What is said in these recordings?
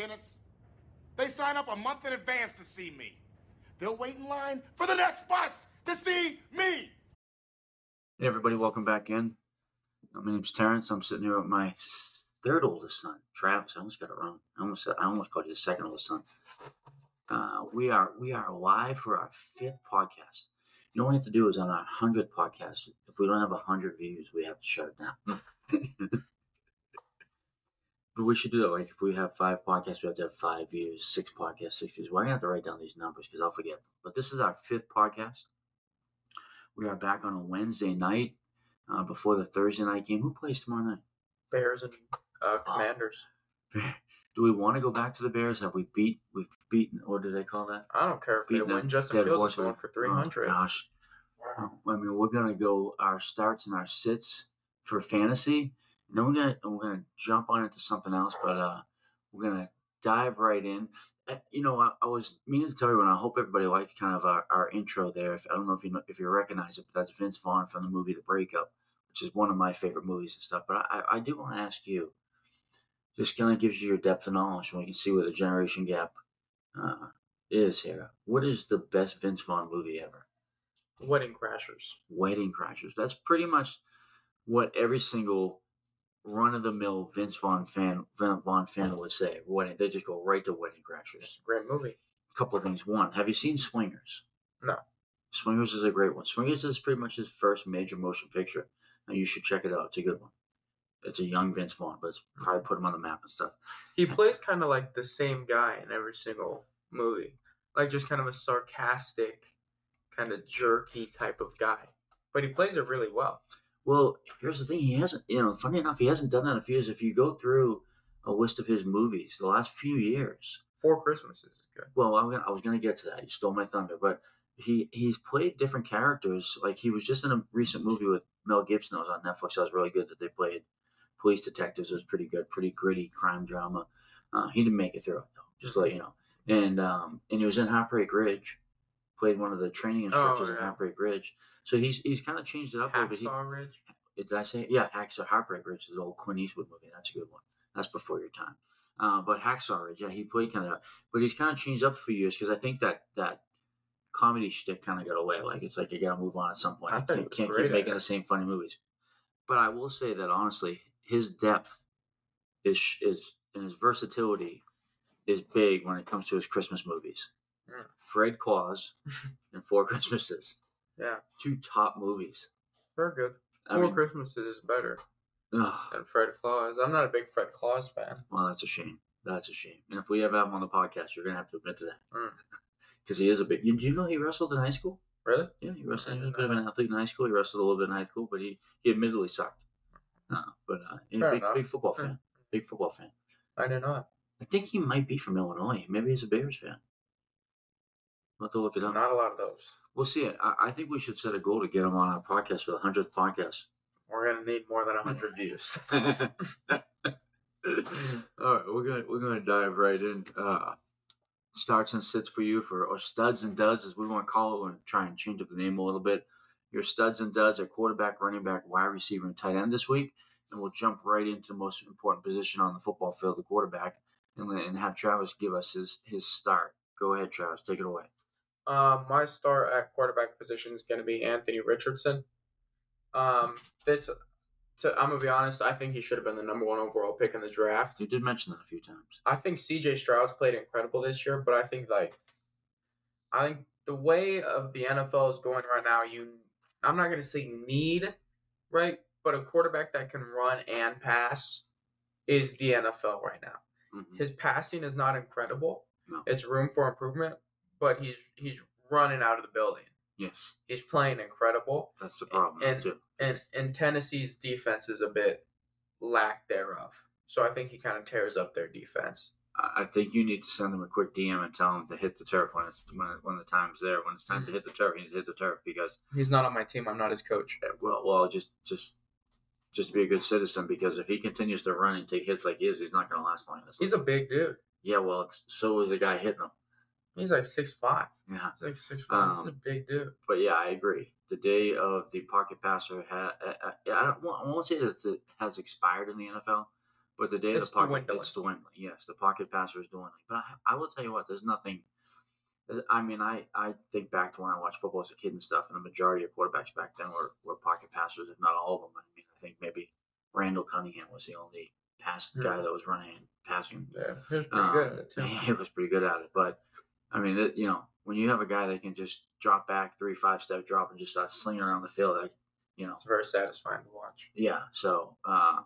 Dennis. They sign up a month in advance to see me. They'll wait in line for the next bus to see me. Hey everybody, welcome back in. My name's Terence. I'm sitting here with my third oldest son, Travis. I almost got it wrong. I almost said, I almost called you the second oldest son. Uh, we are we are live for our fifth podcast. You know what we have to do is on our hundredth podcast. If we don't have hundred views, we have to shut it down. we should do that. Like if we have five podcasts, we have to have five views. Six podcasts, six views. Well, I have to write down these numbers because I'll forget. But this is our fifth podcast. We are back on a Wednesday night uh, before the Thursday night game. Who plays tomorrow night? Bears and uh, Commanders. Do we want to go back to the Bears? Have we beat? We've beaten. What do they call that? I don't care if they win. Justin Fields is going for 300. Oh, gosh. I mean, we're gonna go our starts and our sits for fantasy, and then we're gonna we're gonna jump on into something else. But uh, we're gonna dive right in. You know, I, I was meaning to tell everyone. I hope everybody liked kind of our, our intro there. If, I don't know if you know, if you recognize it, but that's Vince Vaughn from the movie The Breakup, which is one of my favorite movies and stuff. But I, I do want to ask you. This kind of gives you your depth of knowledge, and we can see where the generation gap uh, is here. What is the best Vince Vaughn movie ever? Wedding Crashers. Wedding Crashers. That's pretty much what every single run of the mill Vince Vaughn fan Vaughn fan would say. Wedding. They just go right to Wedding Crashers. It's a great movie. A couple of things. One, have you seen Swingers? No. Swingers is a great one. Swingers is pretty much his first major motion picture. And you should check it out. It's a good one. It's a young Vince Vaughn, but it's probably put him on the map and stuff. He plays kind of like the same guy in every single movie. Like just kind of a sarcastic, kind of jerky type of guy. But he plays it really well. Well, here's the thing. He hasn't, you know, funny enough, he hasn't done that in a few years. If you go through a list of his movies, the last few years, Four Christmases is good. well, I'm gonna, I was going to get to that. You stole my thunder. But he he's played different characters. Like he was just in a recent movie with Mel Gibson that was on Netflix. That was really good that they played police detectives. It was pretty good, pretty gritty crime drama. Uh, he didn't make it through, it though, just to let you know. And um, and he was in Heartbreak Ridge, played one of the training instructors Oh, at. Heartbreak Ridge. So he's he's kind of changed it up a little bit. He- Hacksaw Ridge. did I say? Yeah, Hacksaw Heartbreak Ridge is the old Clint Eastwood movie. That's a good one. That's before your time. Uh, but Hacksaw Ridge, yeah, he played kind of, but he's kind of changed up for years because I think that that comedy shtick kind of got away. Like it's like you got to move on at some point. I You can't, can't keep making the same funny movies. But I will say that honestly, his depth is is and his versatility is big when it comes to his Christmas movies. Mm. Fred Claus and Four Christmases, Yeah, two top movies. they're good. I Four mean, Christmases is better ugh. than Fred Claus. I'm not a big Fred Claus fan. Well, that's a shame. That's a shame. And if we ever have him on the podcast, you're gonna have to admit to that Mm. because he is a big. Do you know he wrestled in high school? Really? Yeah, he wrestled. He was a bit of an athlete in high school. He wrestled a little bit in high school, but he he admittedly sucked. Uh, but uh, he's a big, big football Yeah. fan. Big football fan. I did not. I think he might be from Illinois. Maybe he's a Bears fan. Have to look it up. Not a lot of those. We'll see it. I, I think we should set a goal to get him on our podcast for the hundredth podcast. We're gonna need more than hundred views. All right, we're gonna we're gonna dive right in. Uh, starts and sits for you for or studs and duds as we want to call it. We're gonna try and change up the name a little bit. Your studs and duds are quarterback, running back, wide receiver, and tight end this week, and we'll jump right into the most important position on the football field, the quarterback, and, and have Travis give us his his start. Go ahead, Travis, take it away. Um, my star at quarterback position is going to be Anthony Richardson. Um, this, to, I'm gonna be honest. I think he should have been the number one overall pick in the draft. You did mention that a few times. I think C.J. Stroud's played incredible this year, but I think like, I think the way of the NFL is going right now, you, I'm not gonna say need, right, but a quarterback that can run and pass is the NFL right now. Mhm. His passing is not incredible. No. It's room for improvement, but he's he's running out of the building. Yes, He's playing incredible, that's the problem And- too. and and Tennessee's defense is a bit lack thereof. So I think he kind of tears up their defense. I think you need to send him a quick DM and tell him to hit the turf when it's when, when the time's there. When it's time to Mhm. hit the turf, he needs to hit the turf because He's not on my team. I'm not his coach. well, well, just just just be a good citizen because if he continues to run and take hits like he is, he's not going to last long. in this He's league. a big dude. yeah, well, it's, so is the guy hitting him. He's like six five. Yeah, He's like six five. Um, He's a big dude. but yeah, I agree. The day of the pocket passer ha I, I, I don't I won't say that it has expired in the NFL, But the day It's of the pocket, dwindling. it's dwindling. Yes, the pocket passer is dwindling. But I, I will tell you what, there's nothing. I mean, I, I think back to when I watched football as a kid and stuff, and the majority of quarterbacks back then were, were pocket passers, if not all of them. I mean, I think maybe Randall Cunningham was the only pass guy that was running passing. Yeah, he was pretty Um, good at it too. He was pretty good at it, but I mean, that you know, when you have a guy that can just drop back three, five step drop and just start slinging around the field, like you know, It's very satisfying to watch. yeah. So, uh,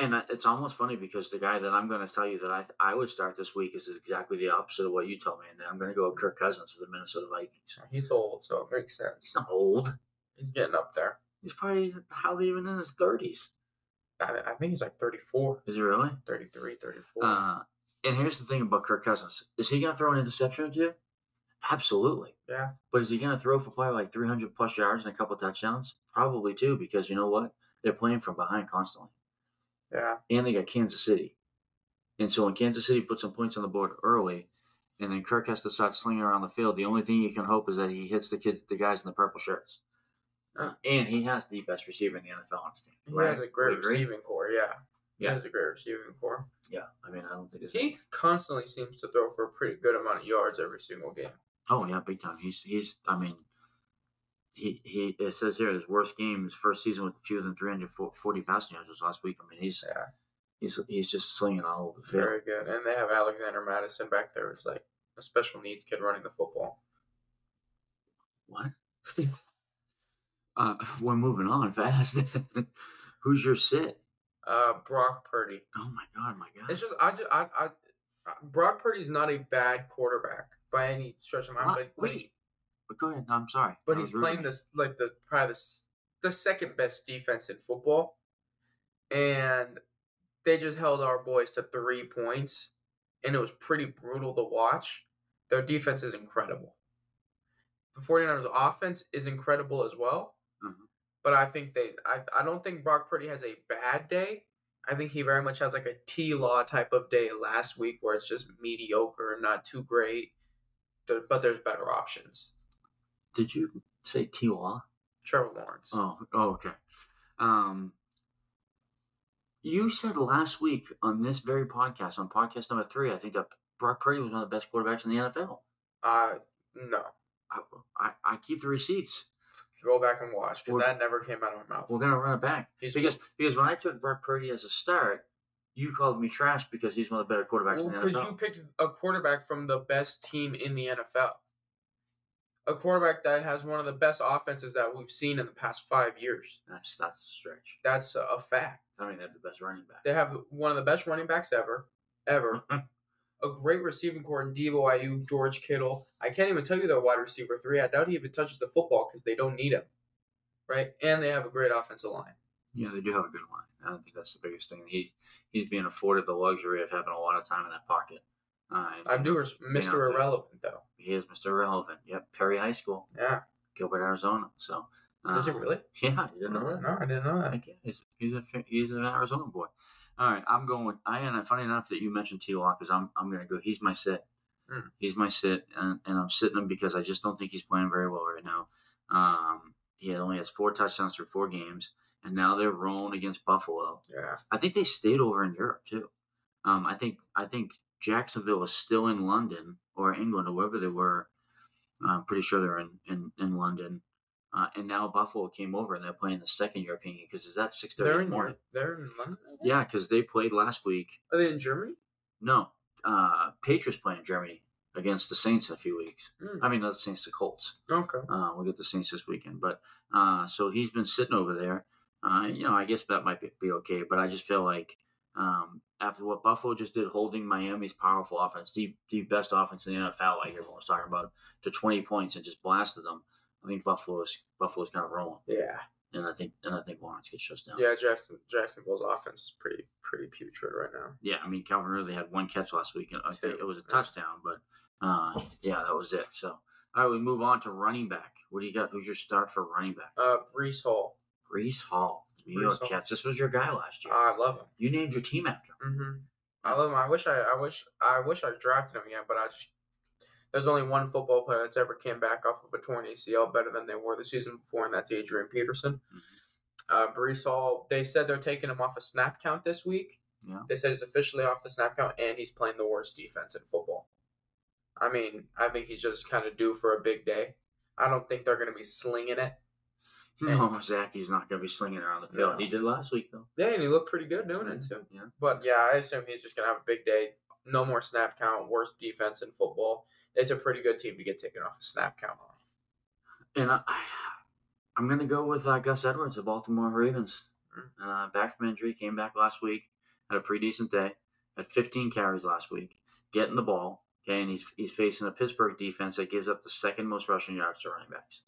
and it's almost funny because the guy that I'm going to tell you that I I would start this week is exactly the opposite of what you told me, and I'm going to go with Kirk Cousins of the Minnesota Vikings. He's old, so it makes sense. He's not old. He's getting up there. He's probably hardly even in his thirties. I, I think he's like 34, Is he really? 33, 34. Uh, and here's the thing about Kirk Cousins: is he going to throw an interception or two? Absolutely. yeah. But is he going to throw for probably like 300 plus yards and a couple touchdowns? Probably too, because you know what? They're playing from behind constantly. Yeah. And they got Kansas City. And so when Kansas City puts some points on the board early, and then Kirk has to start slinging around the field, the only thing you can hope is that he hits the kids, the guys in the purple shirts. Uh, and he has the best receiver in the NFL on his team. He right? has a great Would you agree? receiving corps, yeah. He Yeah. has a great receiving corps. Yeah, I mean, I don't think it's. He constantly seems to throw for a pretty good amount of yards every single game. Oh yeah, big time. He's he's. I mean, he he. It says here his worst game, his first season with fewer than 340 passing yards was last week. I mean, he's Yeah. he's he's just slinging all over the field. Very good. And they have Alexander Mattison back there who's like a special needs kid running the football. What? uh, we're moving on fast. Who's your sit? Uh, Brock Purdy. Oh my god, my god. It's just I just I, I I- Brock Purdy's not a bad quarterback by any stretch of the mind, but Wait, but go ahead. No, I'm sorry. but he's rude playing this like the probably the, the second best defense in football, and they just held our boys to three points, and it was pretty brutal to watch. Their defense is incredible. The 49ers offense is incredible as well. But I think they I, I don't think Brock Purdy has a bad day. I think he very much has like a T Law type of day last week where it's just mediocre and not too great. But there's better options. Did you say T Law? Trevor Lawrence. Oh, oh, okay. Um, you said last week on this very podcast, on podcast number three, I think that Brock Purdy was one of the best quarterbacks in the NFL. Uh, no. I, I, I keep the receipts. Go back and watch because that never came out of my mouth. We're gonna run it back He's because because when I took Brock Purdy as a start, you called me trash because he's one of the better quarterbacks in the because NFL. you picked a quarterback from the best team in the NFL. A quarterback that has one of the best offenses that we've seen in the past five years. That's that's a stretch. That's a, a fact. I mean, they have the best running back. They have one of the best running backs ever, ever. a great receiving corps in Deebo Aiyuk, George Kittle. I can't even tell you their wide receiver three. I doubt he even touches the football because they don't need him, right? And they have a great offensive line. Yeah, they do have a good line. I don't think that's the biggest thing. He he's being afforded the luxury of having a lot of time in that pocket. Uh, I do, Mr. Irrelevant though. He is Mr. Irrelevant. Yep, Perry High School, Yeah, Gilbert, Arizona. So, uh, does it really? Yeah, you didn't know that? No, I didn't know that. Yeah, he's he's a he's an Arizona boy. All right, I'm going with. I and funny enough that you mentioned T. Law because I'm I'm gonna go. He's my sit. Hmm. He's my sit, and, and I'm sitting him because I just don't think he's playing very well right now. Um, he only has four touchdowns through four games, and now they're rolling against Buffalo. Yeah. I think they stayed over in Europe too. Um, I think I think Jacksonville was still in London or England or wherever they were. I'm pretty sure they're in in, in London. Uh, and now Buffalo came over and they're playing the second European game because is that six thirty in the morning? They're in London. Yeah, because they played last week. Are they in Germany? No, uh, Patriots playing Germany against the Saints in a few weeks. Hmm. I mean, not the Saints, the Colts. Okay. Uh, we'll get the Saints this weekend, but uh, so he's been sitting over there. Uh, you know, I guess that might be, be okay, but I just feel like um, after what Buffalo just did, holding Miami's powerful offense, the, the best offense in the NFL, like everyone was talking about, to twenty points and just blasted them. I think Buffalo's Buffalo's kind of rolling, Yeah. and I think and I think Lawrence gets shut down. Yeah. Jackson Jacksonville's offense is pretty pretty putrid right now. Yeah, I mean Calvin Ridley had one catch last week, and Two, it was a touchdown, but uh, yeah, that was it. So, all right, we move on to running back. What do you got? Who's your start for running back? Uh, Breece Hall. Breece Hall, New Breece York Hall. Jets. This was your guy last year. I love him. you named your team after him. hmm I love him. I wish I, I wish I wish I drafted him again, but I just there's only one football player that's ever came back off of a torn ACL better than they were the season before, and that's Adrian Peterson. Uh, Breece Hall. They said they're taking him off a snap count this week, Yeah. They said he's officially off the snap count and he's playing the worst defense in football. I mean, I think he's just kind of due for a big day. I don't think they're going to be slinging it. No, Zach, he's not going to be slinging around the field. No. He did last week, though. Yeah, and he looked pretty good doing it too. Yeah. But yeah, I assume he's just gonna have a big day. No more snap count. Worst defense in football. It's a pretty good team to get taken off a snap count on. And I, I'm going to go with uh, Gus Edwards, the Baltimore Ravens. Mm. Uh, back from injury, came back last week, had a pretty decent day, had 15 carries last week, getting the ball. Okay, and he's he's facing a Pittsburgh defense that gives up the second most rushing yards to running backs.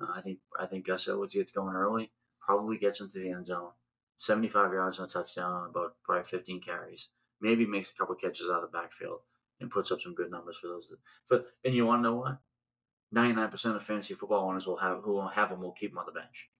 Uh, I think I think Gus Edwards gets going early, probably gets into the end zone, 75 yards and a touchdown on about probably 15 carries. Maybe makes a couple catches out of the backfield and puts up some good numbers for those. For and you want to know what? 99% of fantasy football owners will have who will have him will keep him on the bench.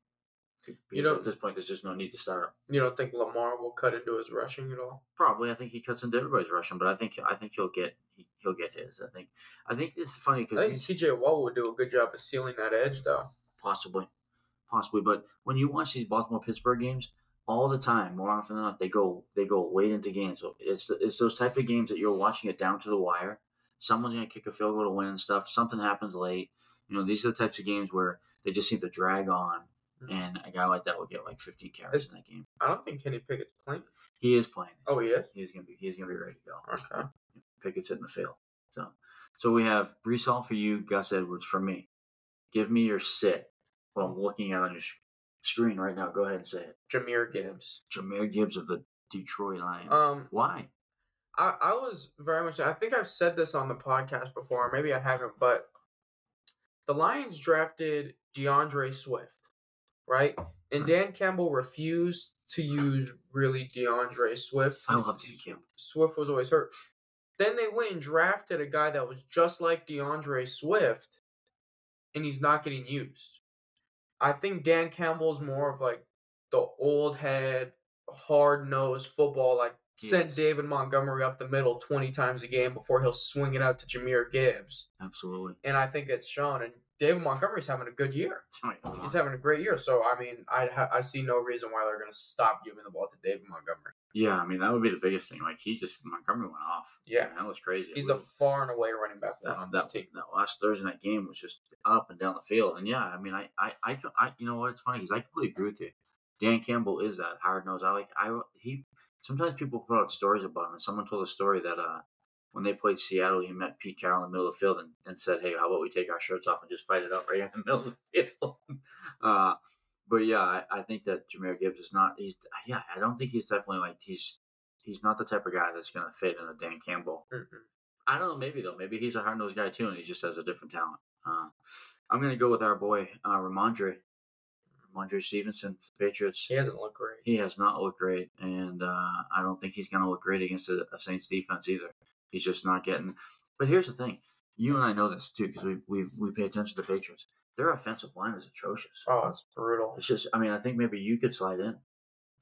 Because don't- at this point, there's just no need to start him. You don't think Lamar will cut into his rushing at all? Probably, I think he cuts into everybody's rushing, but I think I think he'll get he, he'll get his. I think I think it's funny I because think T.J. Watt would do a good job of sealing that edge, though. possibly, possibly. But when you watch these Baltimore Pittsburgh games, all the time, more often than not, they go they go late into games. So it's it's those type of games that you're watching it down to the wire. Someone's gonna kick a field goal to win and stuff. Something happens late. You know, these are the types of games where they just seem to drag on, Mhm. and a guy like that will get like 15 carries It's- in that game. I don't think Kenny Pickett's playing. He is playing. Oh, he is. He's gonna be he's gonna be ready to go. Okay. Pickett's hitting the field. So, so we have Breece Hall for you, Gus Edwards for me. Give me your sit. Well, I'm looking at on your screen right now. Go ahead and say it. Jahmyr Gibbs. Jahmyr Gibbs of the Detroit Lions. Um, Why? I, I was very much. I think I've said this on the podcast before. Maybe I haven't, but the Lions drafted D'Andre Swift, right? And Dan Campbell refused to use really D'Andre Swift. I love Dan Campbell. Swift was always hurt. Then they went and drafted a guy that was just like D'Andre Swift, and he's not getting used. I think Dan Campbell's more of like the old head, hard nosed football, like send David Montgomery up the middle 20 times a game before he'll swing it out to Jahmyr Gibbs. Absolutely. And I think it's shown. And David Montgomery's having a good year. Oh, He's having a great year. So, I mean, I, I see no reason why they're going to stop giving the ball to David Montgomery. Yeah, I mean that would be the biggest thing. Like he just Montgomery went off. Yeah. that was crazy. He's We- a far and away running back that, on that, team. that last Thursday night game was just up and down the field. And yeah, I mean, I, I, I, I you know what? It's funny because I completely agree with you. Dan Campbell is that hard nosed. I like, I, he, sometimes people put out stories about him. And someone told a story that, uh, when they played Seattle, he met Pete Carroll in the middle of the field and, and said, Hey, how about we take our shirts off and just fight it out right in the middle of the field? uh, but yeah, I, I think that Jahmyr Gibbs is not, he's, yeah, I don't think he's definitely like, he's, he's not the type of guy that's going to fit in a Dan Campbell Mm-mm. I don't know. Maybe though. Maybe he's a hard nosed guy too, and he just has a different talent. Uh, I'm gonna go with our boy uh, Rhamondre, Rhamondre Stevenson, Patriots. He hasn't looked great. He has not looked great, and uh, I don't think he's gonna look great against a, a Saints defense either. He's just not getting. But here's the thing: you and I know this too because we we we pay attention to the Patriots. Their offensive line is atrocious. Oh, it's brutal. It's just. I mean, I think maybe you could slide in.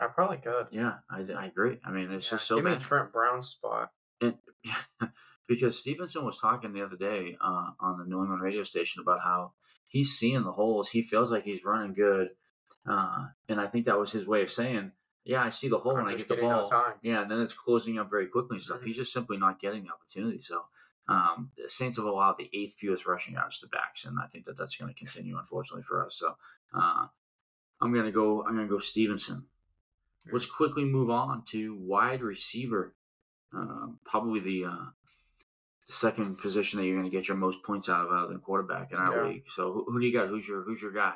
I probably could. Yeah, I, I agree. I mean, it's Yeah, just so give me bad. Trent Brown spot. And because Stevenson was talking the other day uh, on the New England radio station about how he's seeing the holes. He feels like he's running good, uh, and I think that was his way of saying, "Yeah, I see the hole I'm when I get the ball." Yeah, and then it's closing up very quickly and stuff. Mhm. He's just simply not getting the opportunity. So. Um, the Saints have allowed the eighth fewest rushing yards to backs, and I think that that's going to continue, unfortunately for us. So, uh, I'm going to go. I'm going to go Stevenson. Let's quickly move on to wide receiver. Um, probably the uh, the second position that you're going to get your most points out of other than quarterback in our Yeah. league. So who, who do you got? Who's your Who's your guy?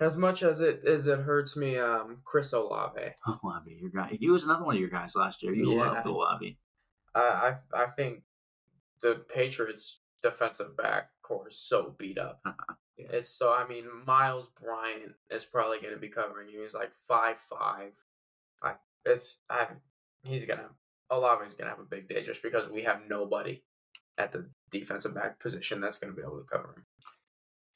As much as it as it hurts me, um, Chris Olave. Olave, your guy. He was another one of your guys last year. You Yeah. loved Olave. I I I think the Patriots defensive back corps is so beat up. Uh-huh. Yeah. It's so I mean Myles Bryant is probably going to be covering you. He's like five five. I it's I he's gonna Olave's gonna have a big day just because we have nobody at the defensive back position that's going to be able to cover him.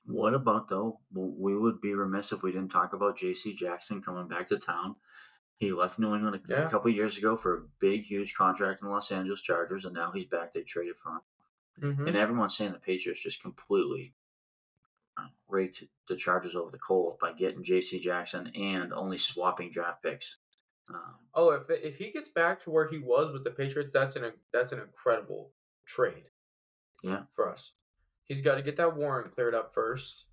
What about though? We would be remiss if we didn't talk about J.C. Jackson coming back to town. He left New England a, Yeah. a couple years ago for a big, huge contract in the Los Angeles Chargers, and now he's back. They traded for him. Mm-hmm. And everyone's saying the Patriots just completely uh, raked the Chargers over the coals by getting J.C. Jackson and only swapping draft picks. Um, Oh, if if he gets back to where he was with the Patriots, that's an that's an incredible trade. Yeah. For us, he's got to get that warrant cleared up first.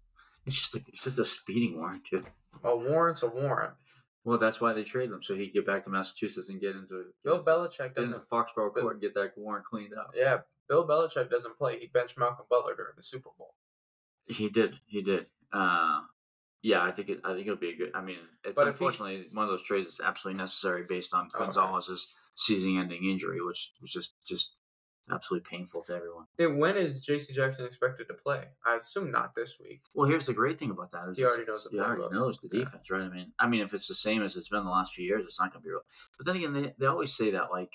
it's just a, it's just a speeding warrant, too. A warrant's a warrant. Well, that's why they trade them so he could get back to Massachusetts and get into Bill Belichick get into doesn't. Foxborough Court and get that warrant cleaned up. Yeah, Bill Belichick doesn't play. He benched Malcolm Butler during the Super Bowl. He did. He did. Uh, yeah, I think it. I think it'll be a good. I mean, it's But if he- unfortunately one of those trades that's absolutely necessary based on Okay. Gonzalez's season-ending injury, which was just just absolutely painful to everyone. And when is J.C. Jackson expected to play? I assume not this week. Well, here's the great thing about that is He already knows the he already knows the Yeah. defense, right? I mean, I mean, if it's the same as it's been the last few years, it's not going to be real. But then again, they, they always say that like,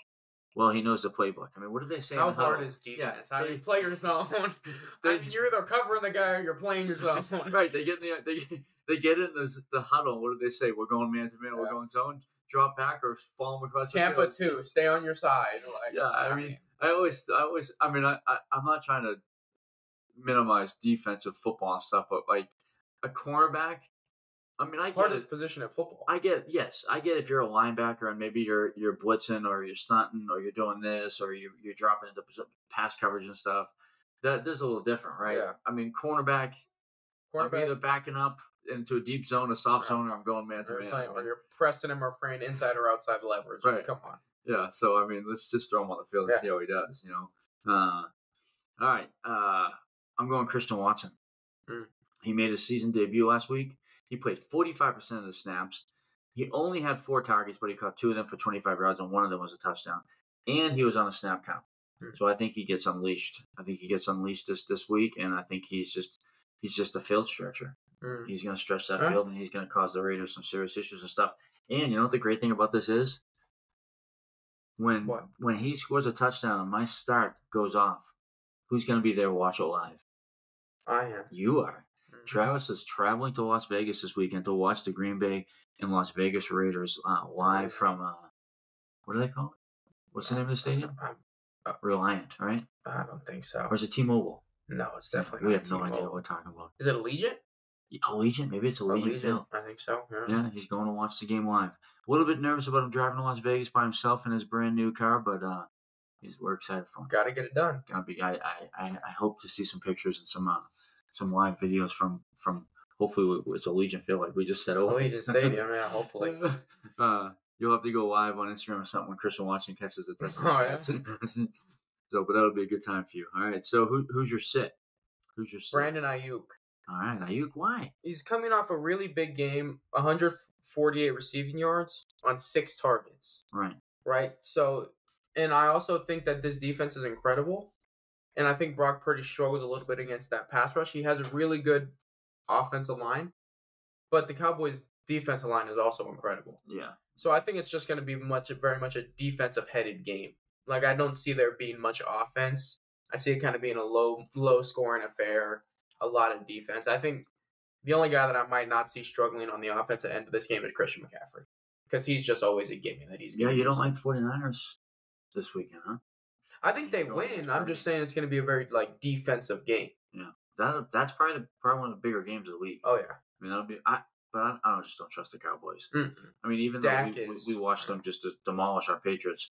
well, he knows the playbook. I mean, what do they say? How the hard huddle? is defense? Yeah, How do they- you play your zone? I mean, you're either covering the guy or you're playing your zone. right? They get in the they they get in the the huddle. What do they say? We're going man to man. We're going zone. Drop back or fall across the Tampa field. too. Stay on your side. Like, Yeah, I mean, I always, I always, I mean, I, I, I'm not trying to minimize defensive football stuff, but like a cornerback, I mean, I get hardest it. position at football. I get yes, I get if you're a linebacker and maybe you're you're blitzing or you're stunting or you're doing this or you you're dropping into pass coverage and stuff. That this is a little different, right? Yeah. I mean, cornerback, I'm Cornerback, either backing up into a deep zone, a soft Right. zone, or I'm going man to man. or you're pressing him or playing inside or outside leverage. Just Right. Come on. Yeah, so I mean, let's just throw him on the field and Yeah. see how he does. You know. Uh, all right, uh, I'm going Christian Watson. Mm. He made his season debut last week. He played 45 percent of the snaps. He only had four targets, but he caught two of them for 25 yards, and one of them was a touchdown. And he was on a snap count. Mm. So I think he gets unleashed. I think he gets unleashed this this week, and I think he's just he's just a field stretcher. Mm. He's going to stretch that right. field, and he's going to cause the Raiders some serious issues and stuff. And you know what the great thing about this is? When What? when he scores a touchdown and my start goes off, who's going to be there to watch it live? I am. You are. Mhm. Travis is traveling to Las Vegas this weekend to watch the Green Bay and Las Vegas Raiders uh, live from uh, what do they call it? What's the name of the stadium? I'm- Reliant, right? I don't think so. Or is it T-Mobile? No, it's definitely we have no idea T-Mobile. what we're talking about. Is it Allegiant? Allegiant, maybe it's Allegiant, Field. I think so. Yeah. Yeah, he's going to watch the game live. A little bit nervous about him driving to Las Vegas by himself in his brand new car, but uh, he's we're excited for him. Got to get it done. Gonna be. I, I, I I hope to see some pictures and some uh, some live videos from from hopefully it's Allegiant Field like we just said. Oh, Allegiant Stadium. Yeah, hopefully. uh, you'll have to go live on Instagram or something when Christian Watson catches the touchdown. Oh, yeah. so, but that'll be a good time for you. All right. So, who who's your sit? Who's your sit? Brandon Aiyuk. All right, Aiyuk. Why? He's coming off a really big game, 148 receiving yards on six targets. Right. right? So, and I also think that this defense is incredible. And I think Brock Purdy struggles a little bit against that pass rush. He has a really good offensive line, but the Cowboys' defensive line is also incredible. Yeah. So I think it's just going to be much, very much a defensive headed game. Like I don't see there being much offense. I see it kind of being a low, low scoring affair. A lot of defense. I think the only guy that I might not see struggling on the offensive end of this game is Christian McCaffrey because he's just always a gimme that he's. Yeah, you don't like 49ers this weekend, huh? I think they You don't like win. I'm just saying it's going to be a very like defensive game. Yeah, that that's probably the, probably one of the bigger games of the week. Oh yeah, I mean, that'll be. I but I, I don't just don't trust the Cowboys. Mm-mm. I mean, even Dak though we, we, is- we watched them just to demolish our Patriots,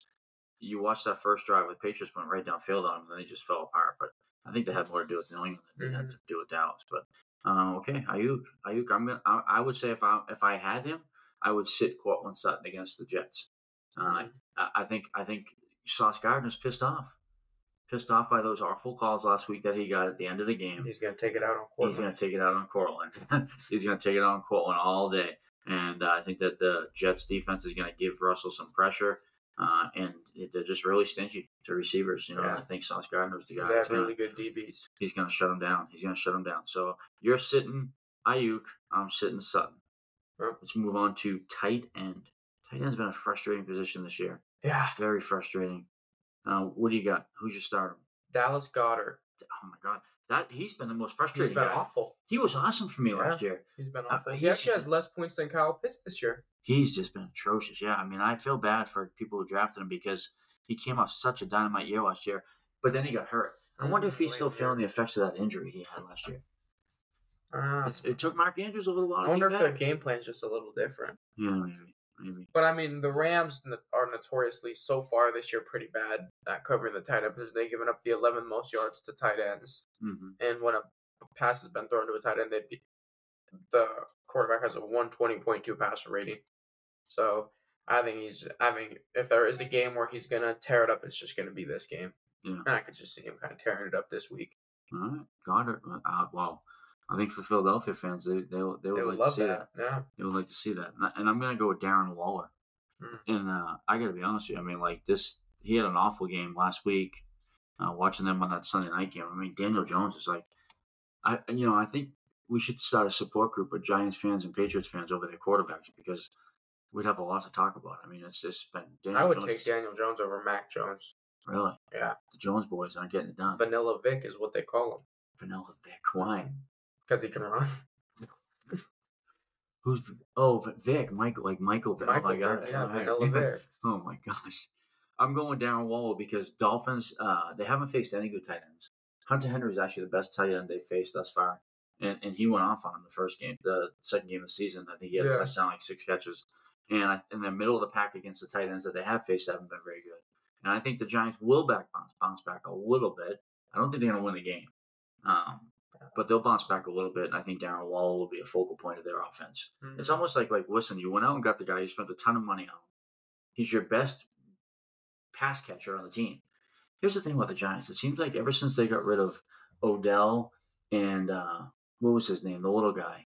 you watched that first drive. The Patriots went right downfield on them, and they just fell apart. But I think they had more to do with New England than they had to do with Dallas. But um, okay, Aiyuk, Aiyuk. I'm gonna. I, I would say if I if I had him, I would sit Courtland Sutton against the Jets. Uh. I, I think I think Sauce Gardner's pissed off, pissed off by those awful calls last week that he got at the end of the game. he's going to take it out on He's going to take it out on Courtland. He's going to take it out on Courtland all day. And uh, I think that the Jets defense is going to give Russell some pressure. Uh, and it, they're just really stingy to receivers. You know, Yeah. I think Sauce Gardner's the guy. They have really good DBs. he's going to shut them down. He's going to shut them down. So you're sitting Aiyuk. I'm sitting Sutton. Let's move on to tight end. Tight end's been a frustrating position this year. Yeah, Very frustrating. Uh, what do you got? Who's your starter? Dallas Goedert. Oh my God, that he's been the most He's frustrating been guy. awful. He was awesome for me Yeah. last year. He's been Uh, awful. He actually has less points than Kyle Pitts this year. He's just been atrocious. Yeah, I mean, I feel bad for people who drafted him because he came off such a dynamite year last year, but then he got hurt. I wonder if he's Mm, still feeling the effects of that injury he had last year. Uh, it took Mark Andrews a little while. I to wonder get if their game plan is just a little different. Yeah, maybe. maybe. But I mean, the Rams are notoriously so far this year pretty bad at covering the tight end position. They've given up the 11th most yards to tight ends, hmm and when a pass has been thrown to a tight end, they've the quarterback has a 120.2 passer rating. So I think he's. I think if there is a game where he's gonna tear it up, it's just gonna be this game. Yeah. And I could just see him kind of tearing it up this week. All right, Goedert. Uh, well, I think for Philadelphia fans, they they, they would They like would to love see that. Yeah. They would like to see that, and, I'm gonna go with Darren Waller. Mm. And uh, I got to be honest with you. I mean, like this, he had an awful game last week. Uh, watching them on that Sunday night game. I mean, Daniel Jones is like, I you know, I think we should start a support group with Giants fans and Patriots fans over their quarterbacks because we'd have a lot to talk about. I mean, it's just been. Daniel I would Jones take is- Daniel Jones over Mac Jones. Really, Yeah. the Jones boys aren't getting it done. Vanilla Vic is what they call him Vanilla Vic, why? because he can run. Who's oh Vic? Michael, like Michael Vick. Michael oh my god, Vick, yeah. Vanilla Vic. Oh my gosh. I'm going Darren Waller because Dolphins, uh, they haven't faced any good tight ends. Hunter Henry is actually the best tight end they've faced thus far. And and he went off on him the first game, the second game of the season. I think he had a touchdown, like six catches. And in the middle of the pack against the tight ends that they have faced haven't been very good. And I think the Giants will back bounce, bounce back a little bit. I don't think they're going to win the game. Um, but they'll bounce back a little bit. And I think Darren Waller will be a focal point of their offense. Mm-hmm. It's almost like like listen, you went out and got the guy you spent a ton of money on. He's your best pass catcher on the team. Here's the thing about the Giants. It seems like ever since they got rid of Odell and uh, what was his name, the little guy,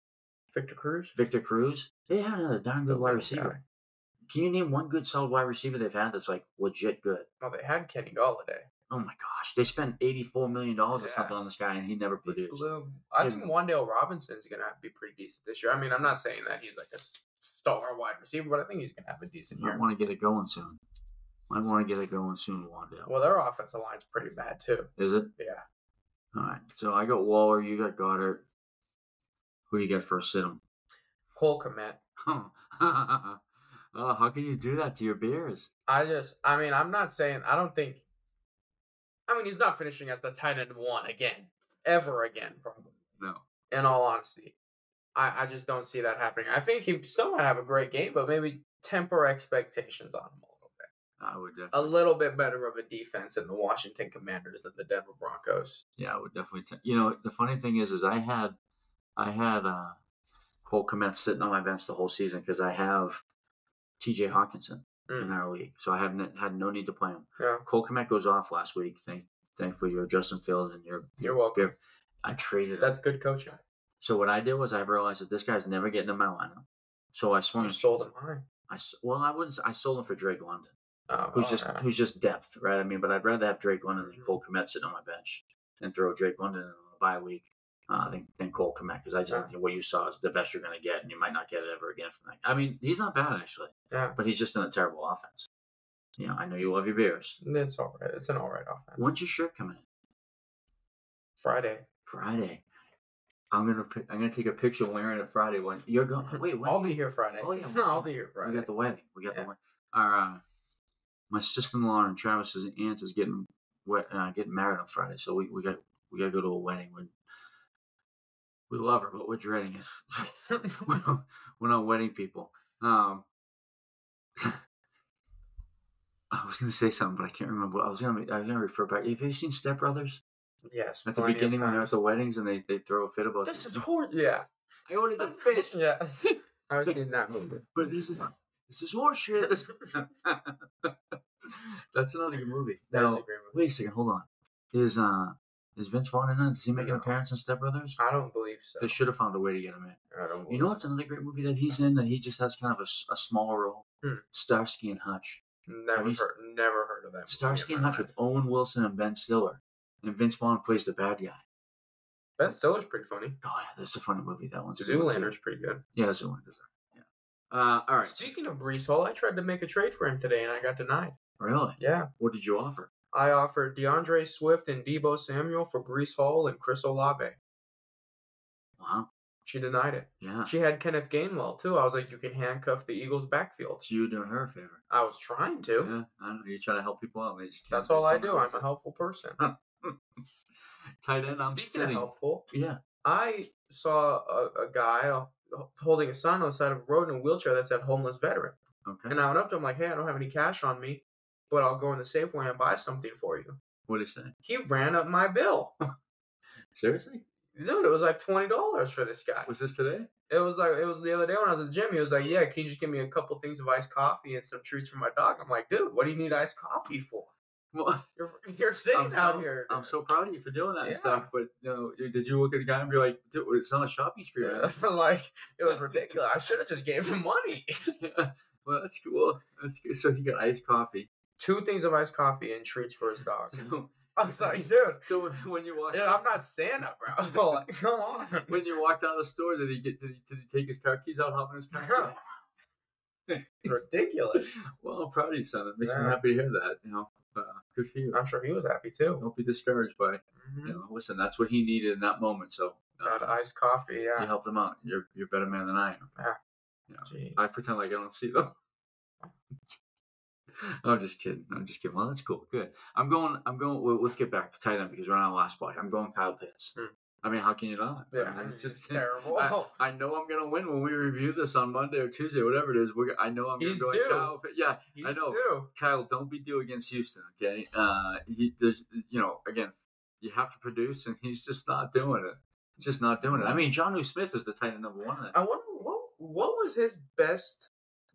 Victor Cruz. Victor Cruz, they had a darn good wide receiver. Can you name one good solid wide receiver they've had that's like legit good? Well, they had Kenny Golladay. Oh my gosh, they spent eighty four million dollars or something on this guy and he never produced. Blue. I Yeah. think Wan'Dale is gonna be pretty decent this year. I mean, I'm not saying that he's like a star wide receiver, but I think he's gonna have a decent year. I want to get it going soon. I want to get it going soon, Wan'Dale. Well, their offensive line's pretty bad too. Is it? Yeah. All right. So I got Waller. You got Goedert. Who do you get for a sit 'em? Cole Kmet. Oh, oh, how can you do that to your Bears? I just, I mean, I'm not saying, I don't think, I mean, he's not finishing as the tight end one again, ever again, probably. No. In all honesty, I, I just don't see that happening. I think he still might have a great game, but maybe temper expectations on him a little bit. I would definitely. A little bit better of a defense in the Washington Commanders than the Denver Broncos. Yeah, I would definitely. T- you know, the funny thing is, is I had, I had uh, Cole Kmet sitting on my bench the whole season because I have T.J. Hockenson in Mm. our league, so I haven't had no need to play him. Yeah, Cole Kmet goes off last week. Thank, thankfully, you're Justin Fields and you're. you're welcome. you're- I traded. him. That's good coaching. So what I did was I realized that this guy's never getting in my lineup. So I swung. You sold him high. I well, I wouldn't. I sold him for Drake London, Oh, who's just who's just depth, right? I mean, but I'd rather have Drake London than Mhm. Cole Kmet sitting on my bench and throw Drake London in on the bye week uh, than, than Cole Kmet because I just Yeah. think what you saw is the best you're going to get, and you might not get it ever again from that. I mean, he's not bad actually, Yeah, but he's just in a terrible offense. You know, I know you love your beers. it's all right. It's an all right offense. When's your shirt coming in? Friday. Friday. I'm gonna I'm gonna take a picture wearing it Friday. When you're going? Wait, when? I'll be here Friday. Oh, yeah. I'll be here Friday. We got the wedding. We got the Yeah. wedding. Our uh, my sister-in-law and Travis's aunt is getting uh, getting married on Friday, so we, we got we got to go to a wedding. We we love her, but we're dreading it. we're not wedding people. Um, I was gonna say something, but I can't remember. I was gonna I was gonna refer back. Have you seen Step Brothers? yes. At the beginning when they're at the weddings and they, they throw a fit about This is horse. Yeah. I ordered the fish, yes. I was in that movie. but this is this is horseshit. That's another good movie. Now, a great movie. wait a second, hold on. Is uh is Vince Vaughn in it? Does he make an appearance in Step Brothers? I don't believe so. They should have found a way to get him in. I don't. You know what's another great movie that he's in that he just has kind of a, a small role? Hmm. Starsky and Hutch. Never heard. Never heard of that. movie Starsky and Hutch life. with Owen Wilson and Ben Stiller. And Vince Vaughn plays the bad guy. Ben Stiller's pretty funny. Oh yeah, that's a funny movie. That one's good one, too. Zoolander's pretty good. Yeah, Zoolander. Yeah. Uh, all right. Speaking of Breece Hall, I tried to make a trade for him today and I got denied. Really? Yeah. What did you offer? I offered D'Andre Swift and Deebo Samuel for Breece Hall and Chris Olave. Wow. She denied it. Yeah. She had Kenneth Gainwell too. I was like, you can handcuff the Eagles' backfield. So you were doing her a favor. I was trying to. Yeah, I don't know. You try to help people out. That's all I do. I'm a helpful person. tight end. I'm Speaking sitting. helpful, Yeah. I saw a, a guy holding a sign on the side of a road in a wheelchair that said homeless veteran. Okay. And I went up to him like, "Hey, I don't have any cash on me, but I'll go in the Safeway and buy something for you." what did he say? He ran up my bill, Seriously? dude. It was like twenty dollars for this guy. Was this today? It was like it was the other day when I was at the gym. He was like, "Yeah, can you just give me a couple things of iced coffee and some treats for my dog?" I'm like, "Dude, what do you need iced coffee for? Well, You're you're sitting I'm out so, here." I'm so proud of you for doing that and Yeah. stuff. But you know, did you look at the guy and be like, "Dude, it's not a shopping spree"? Yeah, man." it was like it was ridiculous. I should have just gave him money. Yeah. Well, that's cool. That's good. So he got iced coffee. Two things of iced coffee and treats for his dog. So, I was like, dude, so when, you walk, yeah, I'm not Santa, bro. like, come on. when you walked out of the store, did he get? Did he, did he take his car keys out, hop in his car? ridiculous. Well, I'm proud of you, son. It makes me happy to hear that. You know, uh, good for you. I'm sure he was happy too. Don't be discouraged by. Mhm. You know, listen, that's what he needed in that moment. So uh, Got iced coffee, you helped him out. You're you're a better man than I am. Yeah. You know, I pretend like I don't see them. I'm just kidding. I'm just kidding. Well, that's cool. Good. I'm going. I'm going. Well, let's get back to tight end because we're on our last block. I'm going Kyle Pitts. Hmm. I mean, how can you not? Yeah, I mean, it's just terrible. I, I know I'm gonna win when we review this on Monday or Tuesday, whatever it is. We're. I know I'm He's gonna go due. Kyle. Pitt- Yeah, He's I know. due. Kyle, don't be due against Houston. Okay. Uh, he there's you know again, you have to produce, and he's just not doing it. He's just not doing it. I mean, John Smith is the tight end number one. I wonder what what was his best.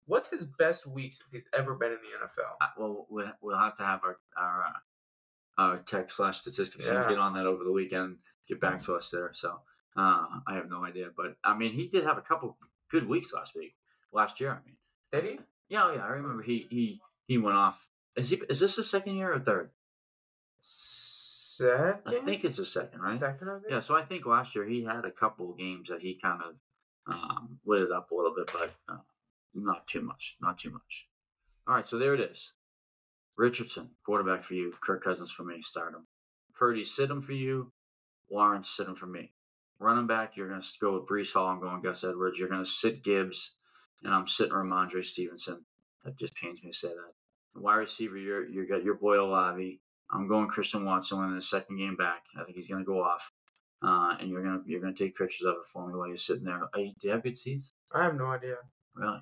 What's his best week since he's ever been in the NFL? Uh, well, we'll we'll have to have our our uh, our tech slash statistics Yeah. get on that over the weekend. Get back to us there. So uh, I have no idea, but I mean, he did have a couple good weeks last week, last year. I mean, Did he? yeah, yeah, I remember he he he went off. Is he? Is this the second year or third? Second. I think it's the second, right? second. I think. Yeah, so I think last year he had a couple games that he kind of um, lit it up a little bit, but uh, not too much. Not too much. All right, so there it is. Richardson, quarterback for you. Kirk Cousins for me, start him. Purdy, sit him for you. Lawrence, sit him for me. Running back, you're going to go with Breece Hall. I'm going Gus Edwards. You're going to sit Gibbs, and I'm sitting Rhamondre Stevenson. That just pains me to say that. Wide receiver, you're you got your boy Olave. I'm going Christian Watson in the second game back. I think he's going to go off, uh, and you're gonna you're gonna take pictures of it for me while you're sitting there. Hey, do you have good seats? I have no idea. Really?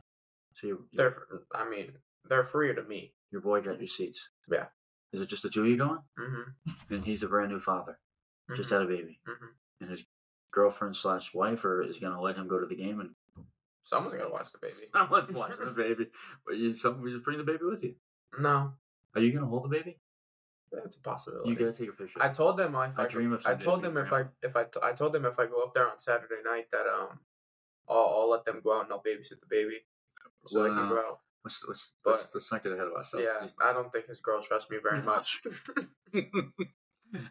So you They're. I mean, they're free to me. your boy got your seats. Yeah. Is it just the two of you going? Mm-hmm. And he's a brand new father, just Mhm. had a baby, mm-hmm. and his girlfriend slash wife or is gonna let him go to the game and Someone's gonna watch the baby. someone's watching the baby. But you, someone just bring the baby with you. No, Are you gonna hold the baby? that's a possibility. You gotta take a picture. I told them if I I, dream of I told them if I if I t- I told them if I go up there on Saturday night that um I'll, I'll let them go out and I'll babysit the baby so they can Well, let's let's But- let's, let's not get ahead of ourselves. Yeah, I don't think his girl trusts me very much.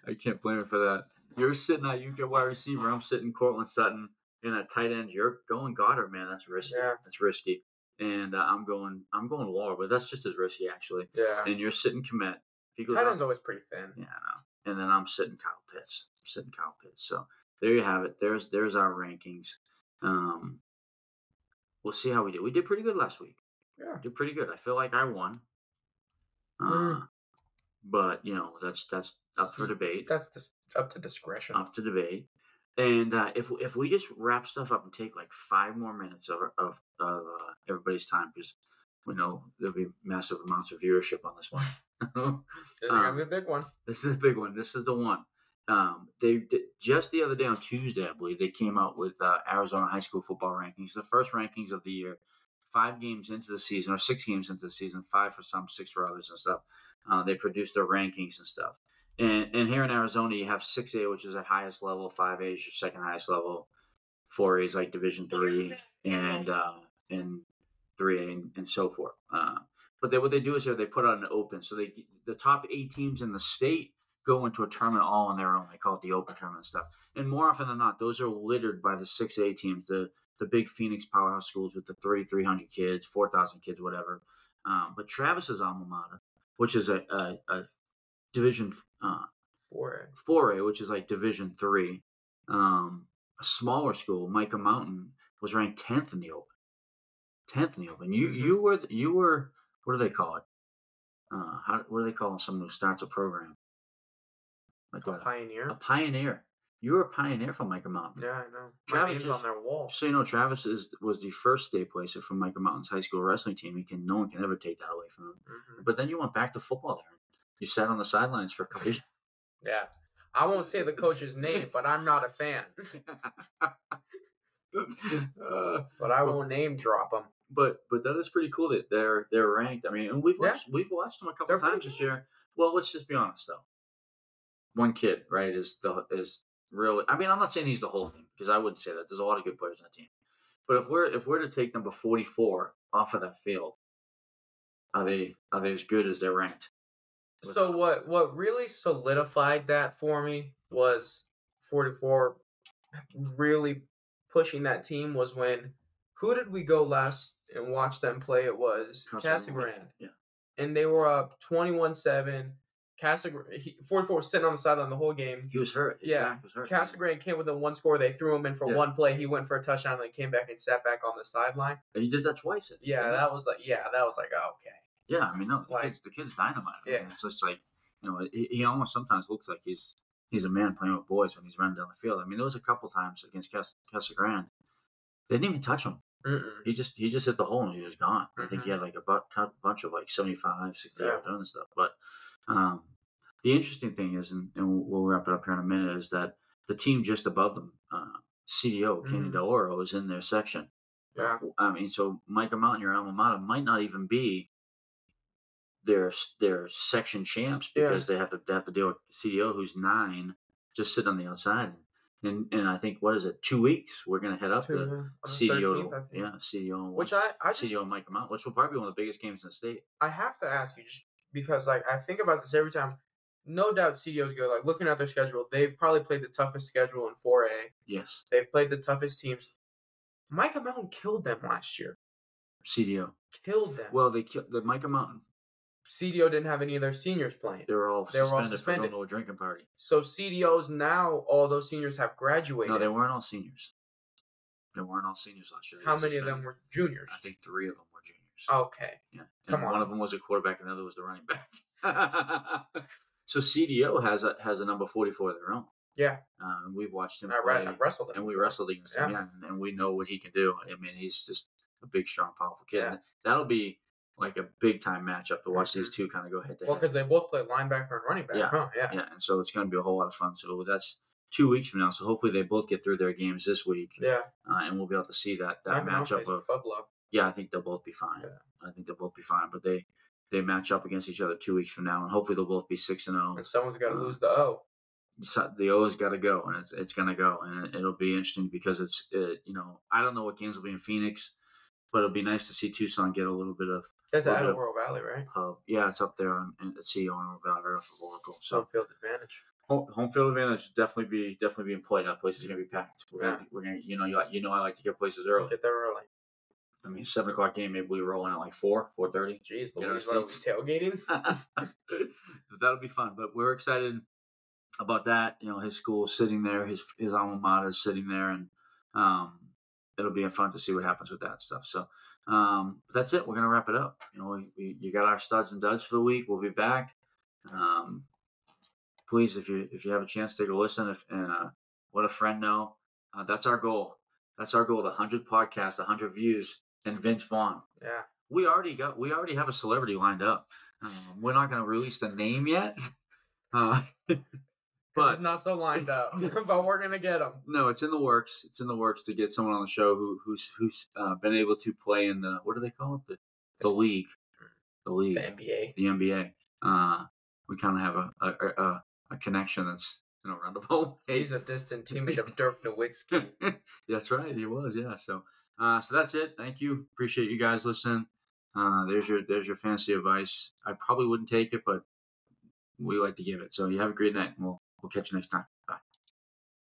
I can't blame him for that. You're sitting out, you get wide receiver. I'm sitting Courtland Sutton in a tight end. You're going Goedert, man. That's risky. Yeah. That's risky. And uh, I'm going, I'm going Law, but that's just as risky actually. yeah, And you're sitting Kmet. If he goes tight end's always pretty thin. yeah, I know. And then I'm sitting Kyle Pitts. I'm sitting Kyle Pitts. So there you have it. There's there's our rankings. Um, we'll see how we do. We did pretty good last week. Yeah. did pretty good. I feel like I won. Uh, Mm. But you know that's that's up for debate. That's just up to discretion. Up to debate. And uh, if if we just wrap stuff up and take like five more minutes of of, of uh, everybody's time because we know there'll be massive amounts of viewership on this one. This is gonna um, be a big one. This is a big one. This is the one. Um, they did, just the other day on Tuesday, I believe, they came out with uh, Arizona high school football rankings, the first rankings of the year. Five games into the season, or six games into the season, five for some, six for others, and stuff. Uh, they produced their rankings and stuff. And and here in Arizona, you have six A, which is the highest level. Five A is your second highest level. Four A is like Division three, and uh, and three A, and, and so forth. Uh, but they, what they do is they put out an open. So they the top eight teams in the state go into a tournament all on their own. They call it the open tournament stuff. And more often than not, those are littered by the six A teams, the the big Phoenix powerhouse schools with the three hundred kids, four thousand kids, whatever. Um, but Travis's alma mater, which is a a, a division uh, For four A, which is like Division three, um, a smaller school, Mica Mountain, was ranked tenth in the Open. Tenth in the Open. You Mhm. you were you were what do they call it? Uh, how what do they call someone who starts a program? Like a what? pioneer. A pioneer. You were a pioneer for Mica Mountain. Yeah, I know. Travis just- on their wall. So you know, Travis is was the first state placer from Mica Mountain's high school wrestling team. He can no one can ever take that away from him. Mhm. But then you went back to football there. You sat on the sidelines for a couple years. Yeah. I won't say the coach's name, but I'm not a fan. Uh, But I won't name drop them. but but that is pretty cool that they're they're ranked. I mean, and we've Yeah. watched we've watched them a couple They're times this year. Well, let's just be honest though one kid, right, is the is really. I mean, I'm not saying he's the whole thing because I wouldn't say that. There's a lot of good players on the team, but if we're if we're to take number 44 off of that field, are they are they as good as they're ranked? So what what really solidified that for me was 44 really pushing that team was when who did we go last and watch them play? It was Casa Grande. Yeah. And they were up 21 7 he, 44 was sitting on the sideline the whole game. He was hurt. Yeah, was hurt. Castle came within one score. They threw him in for yeah. one play. He went for a touchdown, and then came back and sat back on the sideline. And he did that twice. Think, yeah, that was like yeah, that was like oh, okay. Yeah, I mean, no, the, like, kid's, the kid's dynamite. I mean, yeah, it's just like you know, he, he almost sometimes looks like he's he's a man playing with boys when he's running down the field. I mean, there was a couple times against Casa Grande, they didn't even touch him. Mm-mm. He just he just hit the hole and he was gone. Mm-hmm. I think he mm-hmm. had like a bu- bunch of like 75, 60 yeah. and stuff, but um, the interesting thing is, and, and we'll, we'll wrap it up here in a minute, is that the team just above them, uh, CDO Canyon Mhm. Del Oro, is in their section. Yeah. I mean, so Mica Mountain, your alma mater, might not even be their their section champs Yeah. because they have to they have to deal with CDO, who's nine, just sitting on the outside. And and I think what is it? Two weeks we're gonna head up To, to the CDO, 13th, yeah, CDO, Which I I just CDO and Mica Mountain, which will probably be one of the biggest games in the state. I have to ask you just because like I think about this every time. No doubt CDO's good. Like looking at their schedule, they've probably played the toughest schedule in 4A. Yes, They've played the toughest teams. Mica Mountain killed them last year. CDO. Killed them. Well, they killed the Mica Mountain. CDO didn't have any of their seniors playing. They were all They were all suspended, for suspended. a drinking party. So CDO's now all those seniors have graduated. No, they weren't all seniors. They weren't all seniors last year. They How many of them were juniors? I think three of them were juniors. Okay. Yeah. Come and on. One of them was a quarterback, and the other was the running back. so CDO has a has a number forty four of their own. Yeah. Um, we've watched him I play, I've wrestled them. and we wrestled against him, Yeah. yeah, and, and we know what he can do. I mean, he's just a big, strong, powerful kid. Yeah. That'll be like a big time matchup to watch these two kind of go head to head. Well, because they both play linebacker and running back. Yeah. Huh? Yeah. Yeah, and so it's going to be a whole lot of fun. So that's two weeks from now. So hopefully they both get through their games this week, Yeah. uh, and we'll be able to see that that matchup of Pueblo. yeah, I think they'll both be fine. Yeah. I think they'll both be fine. But they they match up against each other two weeks from now, and hopefully they'll both be six and zero. And someone's got to Uh, lose the O. So the O's got to go, and it's it's gonna go, and it, it'll be interesting because it's it, you know I don't know what games will be in Phoenix, but it'll be nice to see Tucson get a little bit of That's at no. Oro Valley, right? of yeah, it's up there on at CEO and about right off of Oracle. So Home field advantage. home, home field advantage will definitely be definitely be in play. That place is gonna be packed. We're gonna we're gonna you know you, you know I like to get places early. Get there early. I mean seven o'clock game maybe we roll in at like four four thirty. Jeez, Get our Louise, what are seats. tailgating? That'll be fun. But we're excited about that. You know, his school is sitting there, his his alma mater is sitting there, and um, it'll be fun to see what happens with that stuff. So um, but that's it. We're gonna wrap it up. You know, we, we you got our studs and duds for the week. We'll be back. Um, please, if you if you have a chance, take a listen. If and uh, let a friend know. Uh, that's our goal. That's our goal. The hundred podcasts, the hundred views, and Vince Vaughn yeah. we already got we already have a celebrity lined up. Um, we're not going to release the name yet, uh, But not so lined up. but we're gonna get them. no, it's in the works. It's in the works to get someone on the show who who's who's uh, been able to play in the what do they call it the the league, the league, The NBA. the NBA. Uh, we kind of have a a, a a connection that's in a roundabout. He's a distant teammate of Dirk Nowitzki. that's right. He was, yeah. So, uh, so that's it. Thank you. Appreciate you guys listening. Uh, there's your there's your fantasy advice. I probably wouldn't take it, but we like to give it. So you have a great night, and we'll we'll catch you next time.